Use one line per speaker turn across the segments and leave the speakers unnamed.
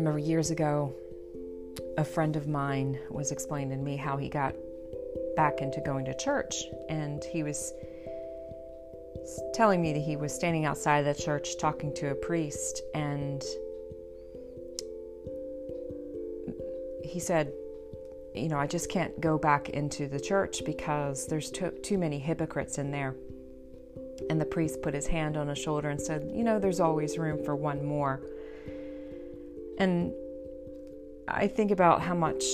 remember years ago, a friend of mine was explaining to me how he got back into going to church, and he was telling me that he was standing outside the church talking to a priest, and he said, You know, I just can't go back into the church because there's too, too many hypocrites in there. And the priest put his hand on his shoulder and said, You know, there's always room for one more. And I think about how much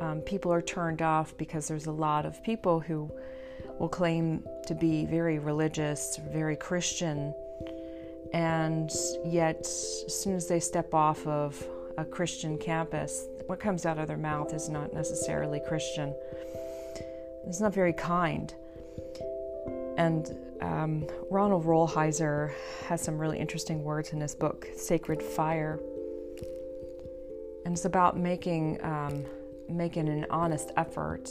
um, people are turned off because there's a lot of people who will claim to be very religious, very Christian, and yet, as soon as they step off of a Christian campus, what comes out of their mouth is not necessarily Christian. It's not very kind. And um, Ronald Rolheiser has some really interesting words in his book, Sacred Fire. And it's about making um, making an honest effort.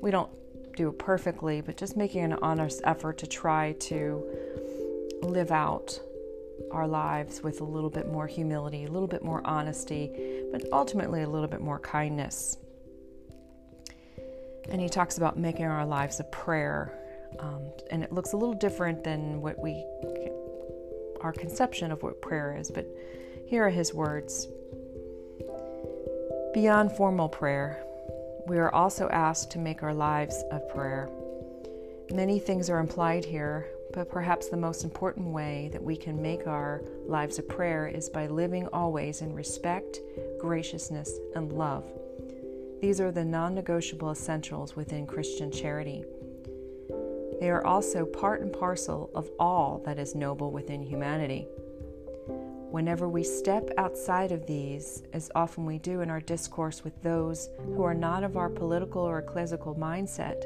We don't do it perfectly, but just making an honest effort to try to live out our lives with a little bit more humility, a little bit more honesty, but ultimately a little bit more kindness. And he talks about making our lives a prayer. Um, and it looks a little different than what we, our conception of what prayer is, but here are his words. Beyond formal prayer, we are also asked to make our lives a prayer. Many things are implied here, but perhaps the most important way that we can make our lives a prayer is by living always in respect, graciousness, and love. These are the non negotiable essentials within Christian charity. They are also part and parcel of all that is noble within humanity. Whenever we step outside of these, as often we do in our discourse with those who are not of our political or ecclesiastical mindset,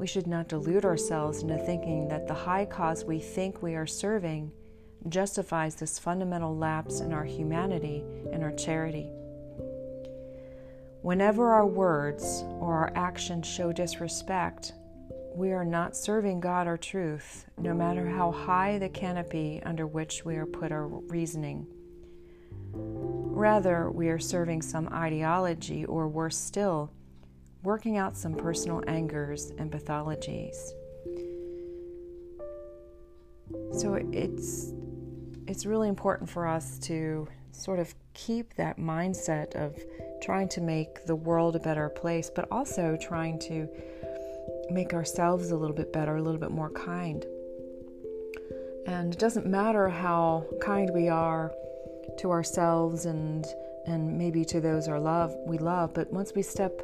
we should not delude ourselves into thinking that the high cause we think we are serving justifies this fundamental lapse in our humanity and our charity. Whenever our words or our actions show disrespect, we are not serving God or truth, no matter how high the canopy under which we are put our reasoning. Rather, we are serving some ideology, or worse still, working out some personal angers and pathologies. So it's it's really important for us to sort of keep that mindset of trying to make the world a better place, but also trying to make ourselves a little bit better, a little bit more kind. And it doesn't matter how kind we are to ourselves and and maybe to those our love we love, but once we step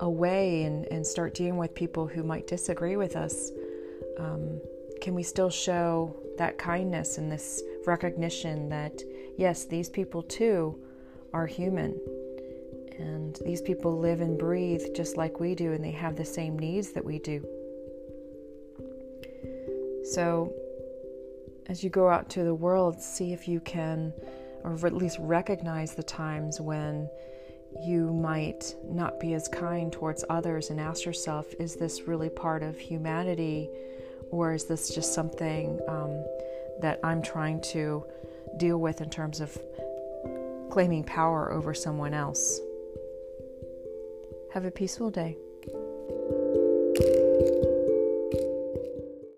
away and, and start dealing with people who might disagree with us, um, can we still show that kindness and this recognition that yes, these people too are human and these people live and breathe just like we do, and they have the same needs that we do. So, as you go out to the world, see if you can, or at least recognize the times when you might not be as kind towards others and ask yourself is this really part of humanity, or is this just something um, that I'm trying to deal with in terms of claiming power over someone else? Have a peaceful day.